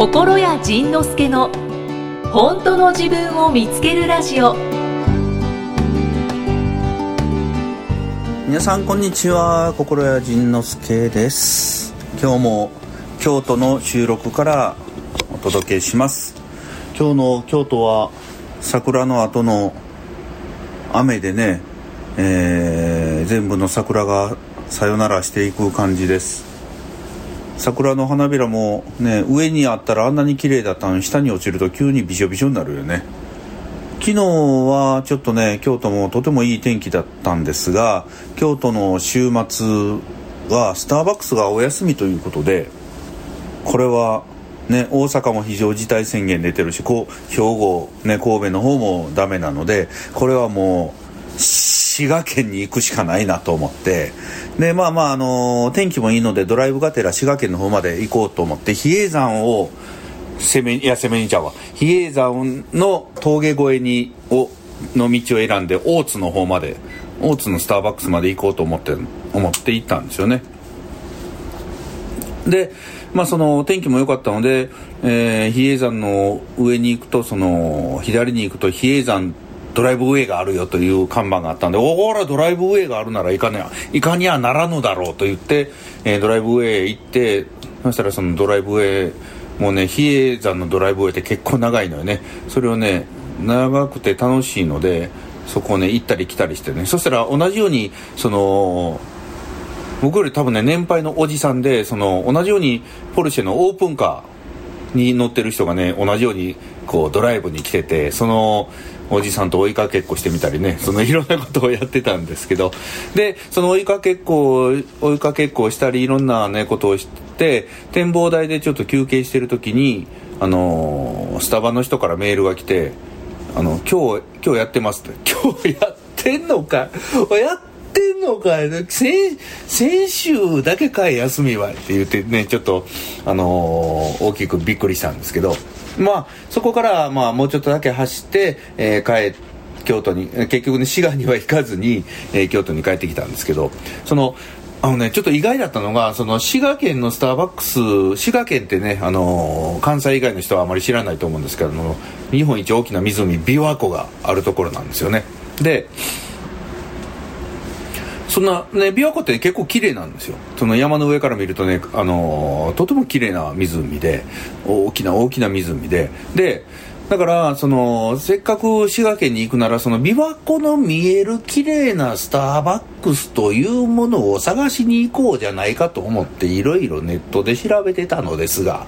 心谷仁之助の本当の自分を見つけるラジオ。皆さんこんにちは。心谷仁之助です。今日も京都の収録からお届けします。今日の京都は桜の後の雨でね、えー、全部の桜がさよならしていく感じです。桜の花びらもね上にあったらあんなに綺麗だったのに下に落ちると急にびしょびしょになるよね。昨日はちょっとね京都もとてもいい天気だったんですが京都の週末はスターバックスがお休みということでこれはね大阪も非常事態宣言出てるしこう兵庫、ね、神戸の方もダメなのでこれはもう滋賀県に行くしかないなと思ってでまあまああの天気もいいのでドライブがてら滋賀県の方まで行こうと思って比叡山を攻めいや攻めにちゃうわ。比叡山の峠越えにをの道を選んで大津の方まで大津のスターバックスまで行こうと思って思って行ったんですよね。でまあその天気も良かったので、えー、比叡山の上に行くとその左に行くと比叡山ドライブウェイがあるよという看板があったんで、おおらドライブウェイがあるならいかにいかにはならぬだろうと言って、えー、ドライブウェイ行って、そしたらそのドライブウェイ、もうね、比叡山のドライブウェイって結構長いのよね。それをね、長くて楽しいので、そこをね、行ったり来たりしてね。そしたら同じように、その、僕より多分ね、年配のおじさんで、その、同じようにポルシェのオープンカーに乗ってる人がね、同じように、こう、ドライブに来てて、その、おじさんと追いかけっこしてみたりねそのいろんなことをやってたんですけどでその追いかけっこ追いかけっこをしたりいろんなねことをして展望台でちょっと休憩してる時にあのスタバの人からメールが来て「あの今日今日やってます」って「今日やってんのか？やってんのか？先先週だけかい休みは」って言ってねちょっとあの大きくびっくりしたんですけど。まあ、そこから、まあ、もうちょっとだけ走って、えー、帰って京都に結局ね滋賀には行かずに、えー、京都に帰ってきたんですけどそのあのね、ちょっと意外だったのが、その滋賀県のスターバックス、滋賀県ってね、あのー、関西以外の人はあまり知らないと思うんですけども、日本一大きな湖、琵琶湖があるところなんですよね。で、そんなね琵琶湖って結構綺麗なんですよ。その山の上から見るとねあのー、とても綺麗な湖で大きな大きな湖で。でだからそのせっかく滋賀県に行くならその琵琶湖の見える綺麗なスターバックスというものを探しに行こうじゃないかと思っていろいろネットで調べてたのですが。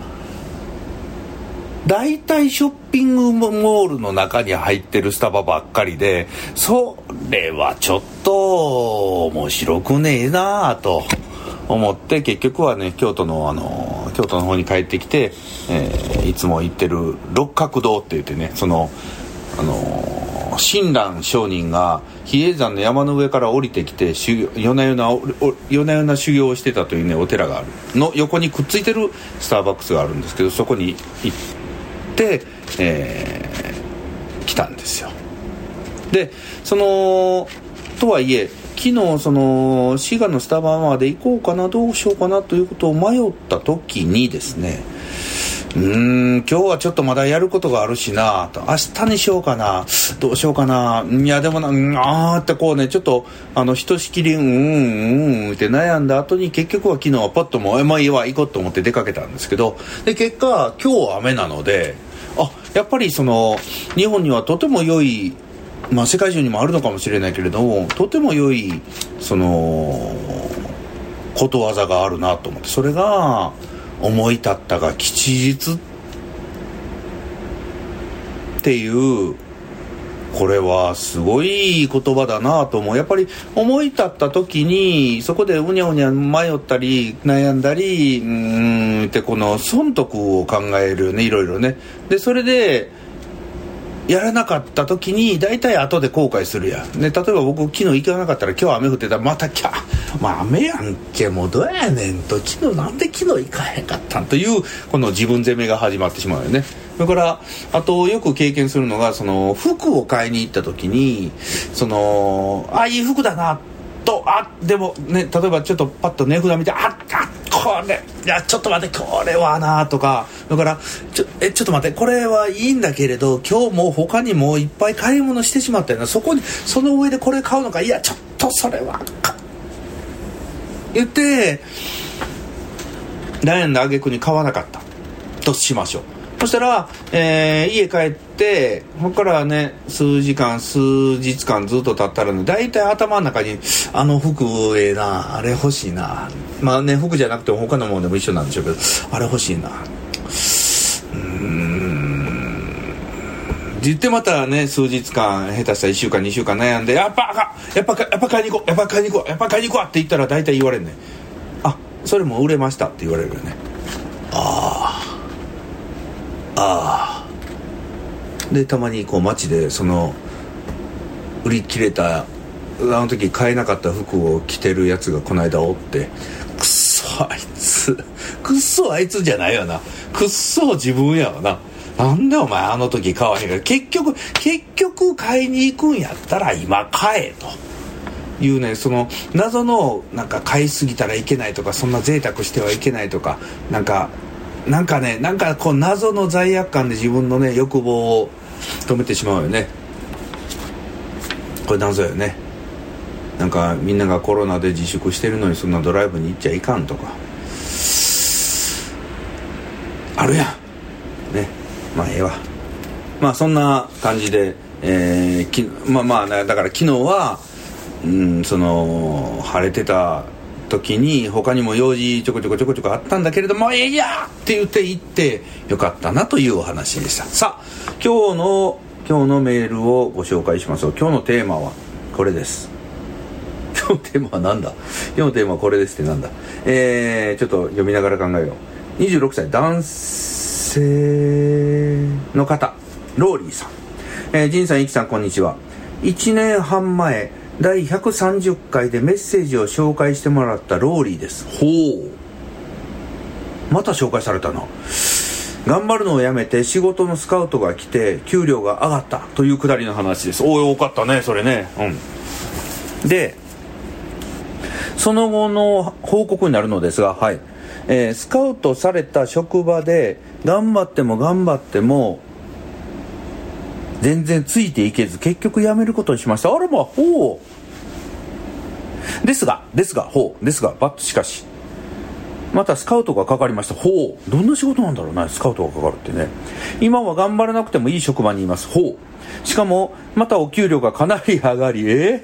大体ショッピングモールの中に入ってるスタバばっかりでそれはちょっと面白くねえなあと思って結局はね京都のあの京都の方に帰ってきて、えー、いつも行ってる六角堂って言ってねそのあの親鸞上人が比叡山の山の上から降りてきて夜な夜な夜な夜な修行をしてたというねお寺があるの横にくっついてるスターバックスがあるんですけどそこに行って。て、えー、来たんですよ。でそのとはいえ昨日その滋賀のスタバまで行こうかなどうしようかなということを迷った時にですねうーん今日はちょっとまだやることがあるしなと明日にしようかなどうしようかないやでもなあーってこうねちょっとあのひとしきりうんうんうんって悩んだ後に結局は昨日はパッともうえまあいいわ行こうと思って出かけたんですけどで結果今日は雨なのでやっぱりその日本にはとても良いまあ世界中にもあるのかもしれないけれどもとても良いそのことわざがあるなと思ってそれが思い立ったが吉日っていうこれはすごい言葉だなと思う。やっぱり思い立った時にそこでうにゃうにゃ迷ったり悩んだりうんってこの損得を考えるねいろいろね。でそれでやらなかった時に大体後で後悔するやん、ね、例えば僕昨日行かなかったら今日雨降ってたらまたキャまあ雨やんけもうどうやねん。と昨日なんで昨日行かへんかったんというこの自分責めが始まってしまうよね。それからあとよく経験するのがその服を買いに行った時にそのあいい服だなとあでもね例えばちょっとパッと値札見てあっこれいやちょっと待ってこれはなとかだからちょえちょっと待ってこれはいいんだけれど今日も他にもいっぱい買い物してしまったようなそこにその上でこれ買うのかいやちょっとそれは言って悩んだ挙句に買わなかった。としましょう。そしたら、えー、家帰ってそこからね数時間数日間ずっと経ったらね大体頭の中にあの服ええなあれ欲しいな。まあね服じゃなくても他のものでも一緒なんでしょうけどあれ欲しいな。うん。言ってまたね数日間下手したら1週間2週間悩んでやっぱやっぱやっぱ買いに行こうやっぱ買いに行こうやっぱ買いに行こうって言ったら大体言われるねあそれも売れましたって言われるよね。ああああでたまにこう街でその売り切れたあの時買えなかった服を着てるやつがこの間おってくっそあいつくっそあいつじゃないよな。くっそ自分やわななんでお前あの時買わへんか。ら結局結局買いに行くんやったら今買えと。いうねその謎のなんか買いすぎたらいけないとかそんな贅沢してはいけないとかなんかなんかねなんかこう謎の罪悪感で自分のね欲望を止めてしまうよね。これ謎よね。なんかみんながコロナで自粛してるのにそんなドライブに行っちゃいかんとか。あるやん。まあええわ。まあそんな感じでえー、きまあまあだから昨日はうんその晴れてた時に他にも用事ちょこちょこちょこちょこあったんだけれども「えいや!」って言って行ってよかったなというお話でした。さあ今日の今日のメールをご紹介します。今日のテーマはこれです。今日のテーマは何だ？今日のテーマはこれですってなんだ？えー、ちょっと読みながら考えよう。26歳男性。の方ローリーさんえー、仁さん、イキさん、こんにちは。1年半前、第130回でメッセージを紹介してもらったローリーです。ほう。また紹介されたな。頑張るのをやめて仕事のスカウトが来て給料が上がったというくだりの話です。おい、多かったね、それね。うん。で、その後の報告になるのですが、はい。えースカウトされた職場で頑張っても頑張っても全然ついていけず結局辞めることにしました。あらまほう。ですがですがほう。ですがバッとしかし。またスカウトがかかりました。ほう。どんな仕事なんだろうなスカウトがかかるってね。今は頑張らなくてもいい職場にいます。ほう。しかもまたお給料がかなり上がりえー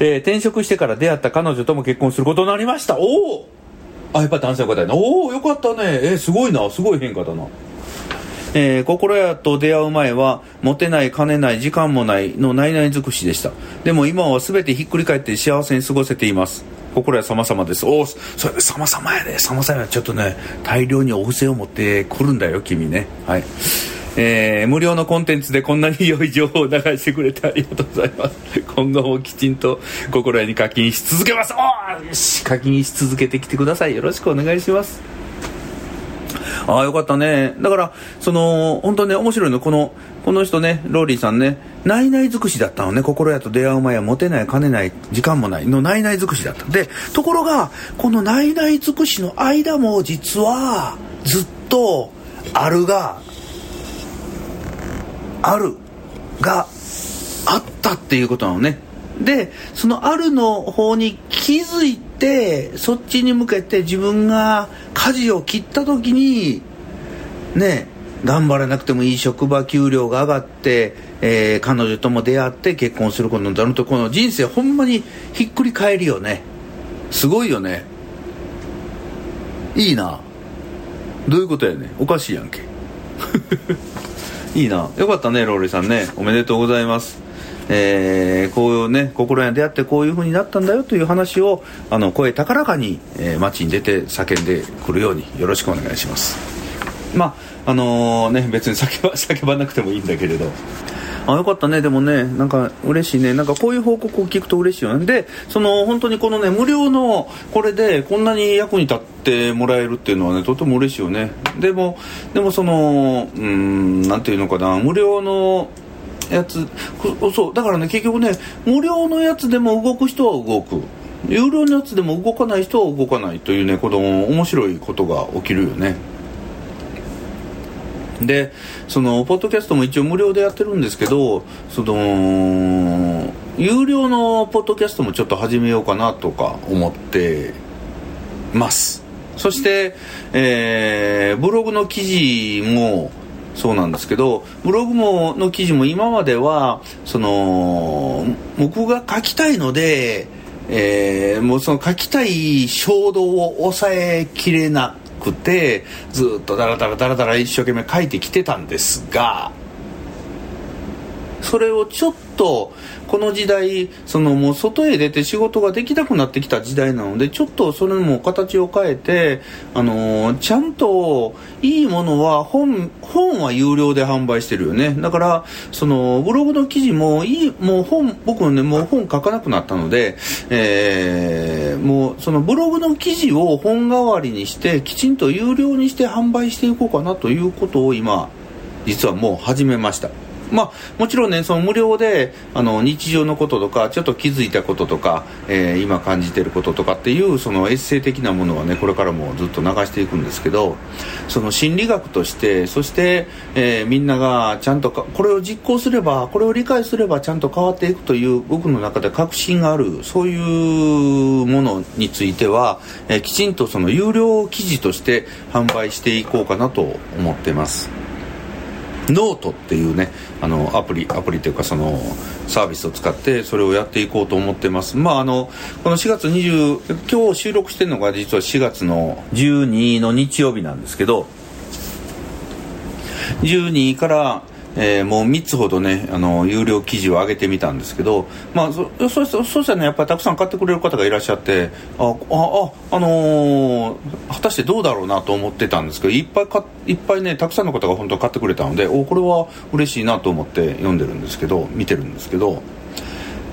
えー転職してから出会った彼女とも結婚することになりました。おおあやっぱ男性の方やな。おおよかったね。えーすごいな。すごい変化だな。えー心屋と出会う前はモテない金ない時間もないのないない尽くしでした。でも今は全てひっくり返って幸せに過ごせています。心屋様々です。おおそれ様々やで様々やちょっとね大量にお布施を持ってくるんだよ君ね。はい。えー無料のコンテンツでこんなに良い情報を流してくれてありがとうございます 今後もきちんと心屋に課金し続けますおよし課金し続けてきてくださいよろしくお願いしますああ、よかったね。だから、その、本当ね、面白いの。この、この人ね、ローリーさんね、ないない尽くしだったのね。心屋と出会う前はモテない、金ない、時間もないのないない尽くしだった。で、ところが、このないない尽くしの間も実は、ずっと、あるが、あるがあったっていうことなのね。で、そのあるの方に気づいて、そっちに向けて自分が舵を切った時に、ね、頑張らなくてもいい職場給料が上がって、えー彼女とも出会って結婚することになるとこの人生ほんまにひっくり返るよね。すごいよね。いいな。どういうことやねん。おかしいやんけ。いいな。よかったねローリーさんね。おめでとうございます。えーこういうね心に出会ってこういう風になったんだよという話をあの声高らかに、えー街に出て叫んでくるようによろしくお願いします。まああのね別に叫ば 叫ばなくてもいいんだけれど。あよかったね。でもねなんか嬉しいね。なんかこういう報告を聞くと嬉しいよね。でその本当にこのね無料のこれでこんなに役に立ってもらえるっていうのはねとても嬉しいよね。でもでもそのうんなんていうのかな。無料のやつそうだからね結局ね無料のやつでも動く人は動く。有料のやつでも動かない人は動かないというねこの面白いことが起きるよね。でそのポッドキャストも一応無料でやってるんですけどその有料のポッドキャストもちょっと始めようかなとか思ってます。そして、えー、ブログの記事もそうなんですけどブログもの記事も今まではその僕が書きたいので、えー、もうその書きたい衝動を抑えきれなくてずっとダラダラダラダラ一生懸命書いてきてたんですがそれをちょっとこの時代そのもう外へ出て仕事ができなくなってきた時代なのでちょっとそれも形を変えて、あのー、ちゃんといいものは本本は有料で販売してるよねだからそのブログの記事もいいもう本僕はねもう本書かなくなったので、えー、もうそのブログの記事を本代わりにしてきちんと有料にして販売していこうかなということを今実はもう始めました。まあ、もちろんね、その無料で、あの、日常のこととか、ちょっと気づいたこととか、えー、今感じてることとかっていう、そのエッセイ的なものはね、これからもずっと流していくんですけど、その心理学として、そして、えー、みんながちゃんとこれを実行すれば、これを理解すればちゃんと変わっていくという、僕の中で確信がある、そういうものについては、えー、きちんとその有料記事として販売していこうかなと思ってます。ノートっていうねあのアプリアプリというかそのサービスを使ってそれをやっていこうと思ってます。まああのこの4月20今日収録してるのが実は4月の12の日曜日なんですけど12からえー、もう3つほどねあの有料記事を上げてみたんですけど、まあ、そそそうしたらねやっぱりたくさん買ってくれる方がいらっしゃってあああ、あのー、果たしてどうだろうなと思ってたんですけどいっぱいかいっぱいねたくさんの方が本当買ってくれたのでおこれは嬉しいなと思って読んでるんですけど見てるんですけど。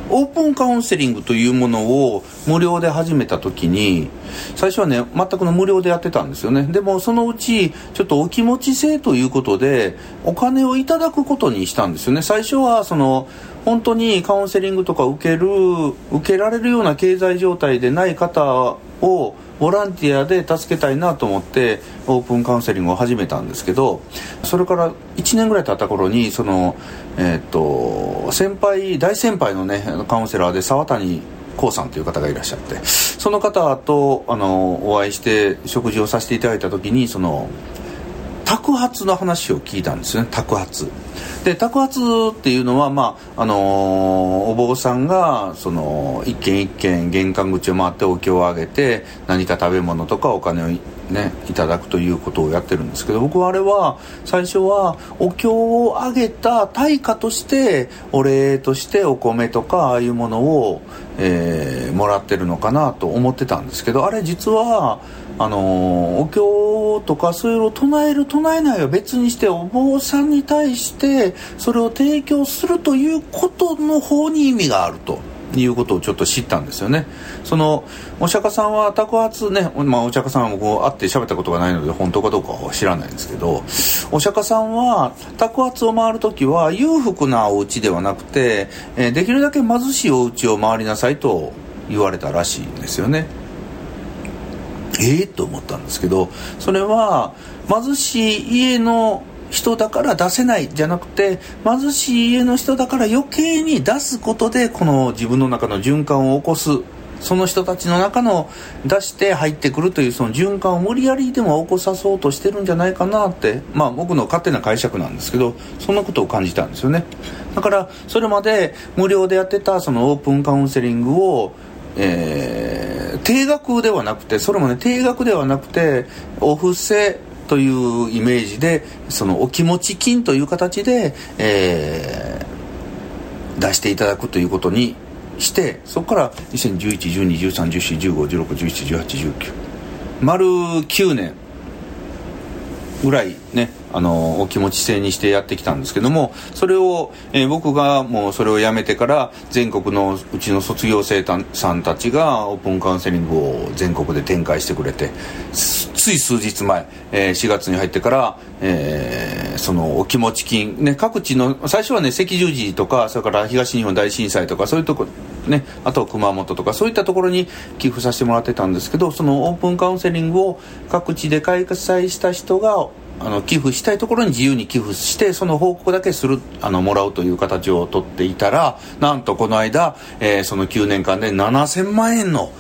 オープンカウンセリングというものを無料で始めた時に最初はね全くの無料でやってたんですよね。でもそのうちちょっとお気持ち性ということでお金をいただくことにしたんですよね。最初はその本当にカウンセリングとか受ける受けられるような経済状態でない方をボランティアで助けたいなと思ってオープンカウンセリングを始めたんですけどそれから1年ぐらい経った頃にそのえ、っと先輩大先輩のねカウンセラーで沢谷光さんという方がいらっしゃってその方とあのお会いして食事をさせていただいた時にその托発の話を聞いたんですね托発で托発っていうのは、まああのー、お坊さんがその一軒一軒玄関口を回ってお経をあげて何か食べ物とかお金をねいただくということをやってるんですけど僕はあれは最初はお経をあげた対価としてお礼としてお米とかああいうものを、えー、もらってるのかなと思ってたんですけどあれ実はあのお経とかそういうのを唱える唱えないは別にしてお坊さんに対してそれを提供するということの方に意味があると。いうことをちょっと知ったんですよね。そのお釈迦さんは托発ね、まあ、お釈迦さんは僕会って喋ったことがないので本当かどうかは知らないんですけどお釈迦さんは托発を回る時は裕福なお家ではなくて、え、できるだけ貧しいお家を回りなさいと言われたらしいんですよね。ええー、と思ったんですけどそれは貧しい家の人だから出せないじゃなくて貧しい家の人だから余計に出すことでこの自分の中の循環を起こす。その人たちの中の出して入ってくるというその循環を無理やりでも起こさそうとしてるんじゃないかなってまあ僕の勝手な解釈なんですけどそんなことを感じたんですよね。だからそれまで無料でやってたそのオープンカウンセリングをえー、定額ではなくてそれもね定額ではなくてお布施というイメージでそのお気持ち金という形で、えー、出していただくということにしてそこから20111213141516171819丸9年ぐらいねあのお気持ち制にしてやってきたんですけどもそれを、えー、僕がもうそれをやめてから全国のうちの卒業生たさんたちがオープンカウンセリングを全国で展開してくれてつい数日前、えー、4月に入ってから、えー、そのお気持ち金、ね、各地の最初はね赤十字とかそれから東日本大震災とかそういうとこね、あと熊本とかそういったところに寄付させてもらってたんですけどそのオープンカウンセリングを各地で開催した人があの寄付したいところに自由に寄付してその報告だけするあのもらうという形をとっていたらなんとこの間、えー、その9年間で7000万円の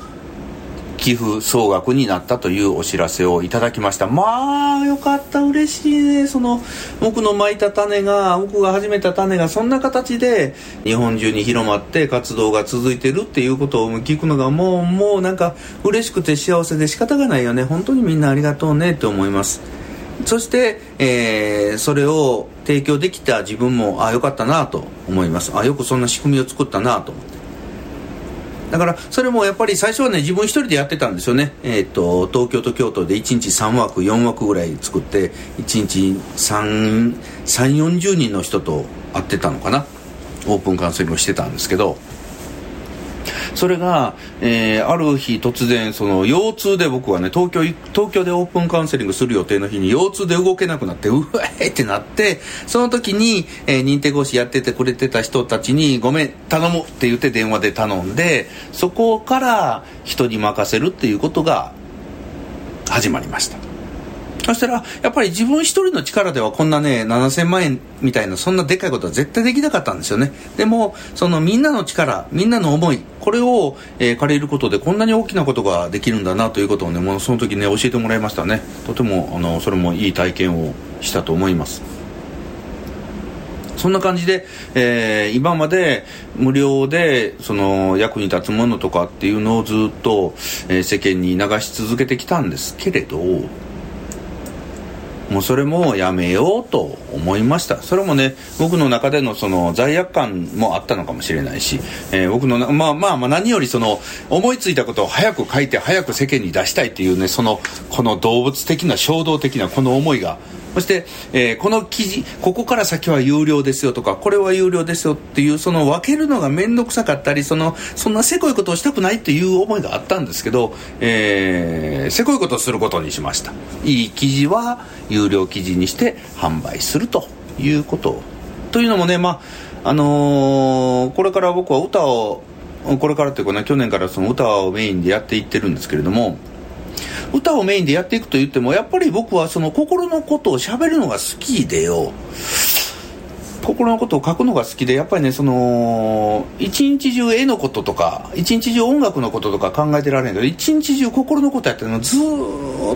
寄付総額になったというお知らせをいただきました。まあよかった。嬉しいね。その僕のまいた種が僕が始めた種がそんな形で日本中に広まって活動が続いてるっていうことを聞くのがもうもうなんか嬉しくて幸せで仕方がないよね。本当にみんなありがとうねって思います。そして、えー、それを提供できた自分もああよかったなと思います。あよくそんな仕組みを作ったなと思って。だからそれもやっぱり最初はね自分一人でやってたんですよね、えーと、東京と京都で1日3枠4枠ぐらい作って1日3 4 0人の人と会ってたのかな。オープンカウンセリングしてたんですけど。それが、えー、ある日突然その腰痛で僕はね東京東京でオープンカウンセリングする予定の日に腰痛で動けなくなってうわーってなってその時に、えー、認定講師やっててくれてた人たちに「ごめん頼む」って言って電話で頼んでそこから人に任せるっていうことが始まりました。そしたら、やっぱり自分一人の力ではこんなね、7000万円みたいな、そんなでかいことは絶対できなかったんですよね。でも、そのみんなの力、みんなの思い、これを、えー、借りることでこんなに大きなことができるんだなということをね、もうその時ね、教えてもらいましたね。とても、あの、それもいい体験をしたと思います。そんな感じで、えー、今まで無料でその役に立つものとかっていうのをずっと、えー、世間に流し続けてきたんですけれどもうそれもやめようと思いました。それもね僕の中でのその罪悪感もあったのかもしれないし、えー、僕のまあまあまあ何よりその思いついたことを早く書いて早く世間に出したいっていうねそのこの動物的な衝動的なこの思いが。そして、えー、この記事ここから先は有料ですよとかこれは有料ですよっていうその分けるのが面倒くさかったりそのそんなせこいことをしたくないっていう思いがあったんですけど、えー、せこいことをすることにしました。いい記事は有料記事にして販売するということ。というのもねまああのー、これから僕は歌をこれからというかね去年からその歌をメインでやっていってるんですけれども歌をメインでやっていくと言ってもやっぱり僕はその心のことを喋るのが好きでよ。心のことを書くのが好きでやっぱりねその一日中絵のこととか一日中音楽のこととか考えてられへんけど一日中心のことやってるのずっ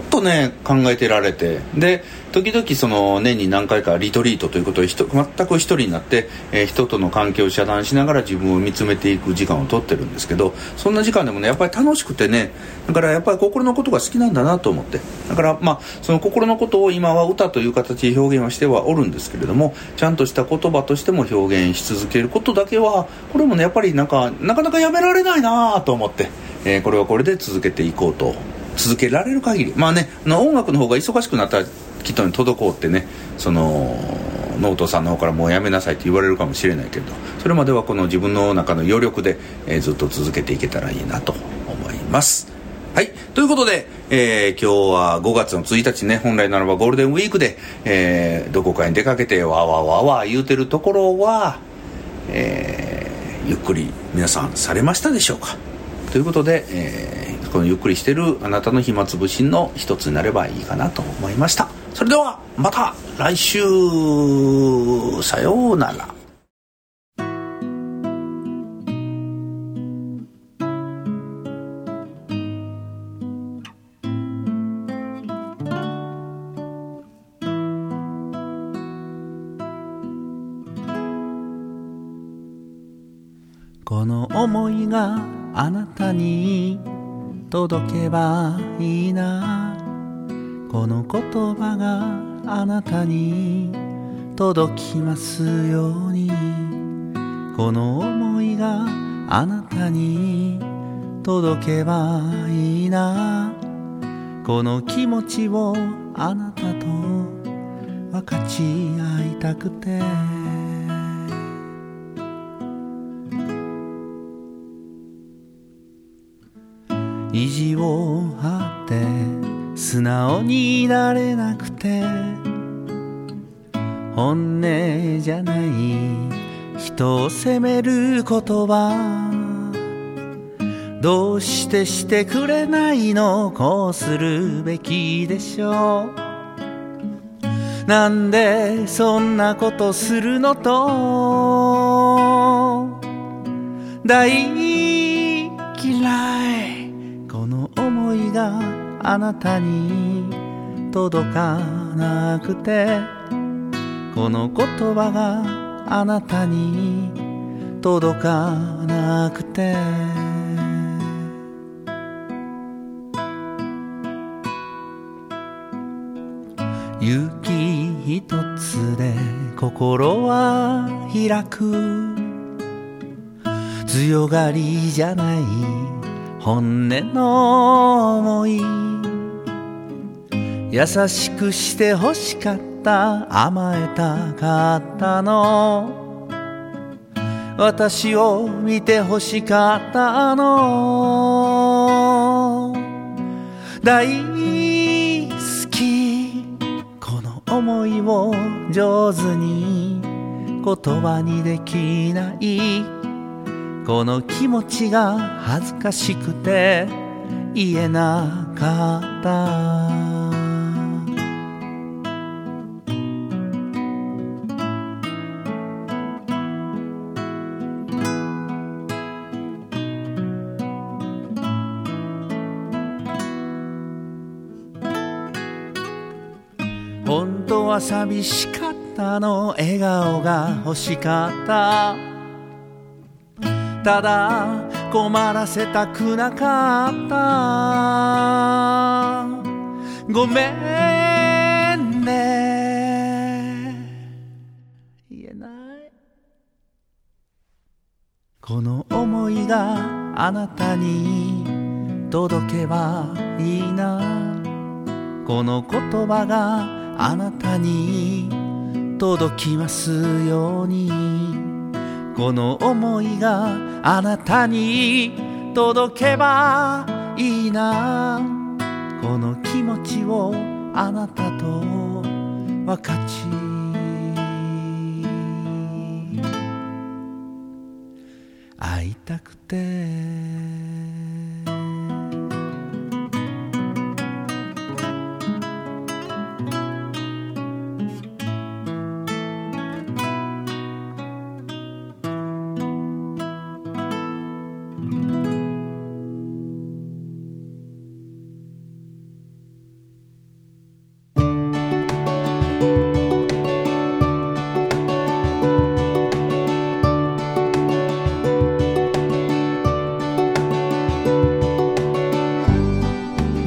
とね考えてられて。で時々その年に何回かリトリートということで全く一人になって、えー、人との関係を遮断しながら自分を見つめていく時間をとってるんですけどそんな時間でもねやっぱり楽しくてねだからやっぱり心のことが好きなんだなと思って。だからまあその心のことを今は歌という形で表現はしてはおるんですけれどもちゃんとした言葉としても表現し続けることだけはこれもねやっぱりなんかなかなかやめられないなと思って、えー、これはこれで続けていこうと続けられる限り。まあね音楽の方が忙しくなったらきっと滞ってねそのノートさんの方からもうやめなさいって言われるかもしれないけれどそれまではこの自分の中の余力で、えー、ずっと続けていけたらいいなと思います。はい。ということで、えー、今日は5月の1日ね本来ならばゴールデンウィークで、えー、どこかに出かけてわわわわ言うてるところは、えゆっくり皆さんされましたでしょうか。ということで、えこのゆっくりしてるあなたの暇つぶしの一つになればいいかなと思いました。それではまた来週。さようなら。この思いがあなたに届けばいいな。この言葉があなたに届きますように。この思いがあなたに届けばいいな。この気持ちをあなたと分かち合いたくて。意地を張って素直になれなくて。本音じゃない人を責める言葉。どうしてしてくれないのこうするべきでしょう。なんでそんなことするのと。大嫌い。この思いがあなたに届かなくてこの言葉があなたに届かなくて。勇気一つで心は開く。強がりじゃない本音の思い優しくして欲しかった甘えたかったの。私を見て欲しかったの。大好き。この思いを上手に言葉にできない。この気持ちが恥ずかしくて言えなかった。本当は寂しかったの笑顔が欲しかった。ただ困らせたくなかった。ごめんね。言えない。この思いがあなたに届けばいいな。この言葉があなたに届きますように。この思いがあなたに届けばいいな。この気持ちをあなたと分かち。会いたくて。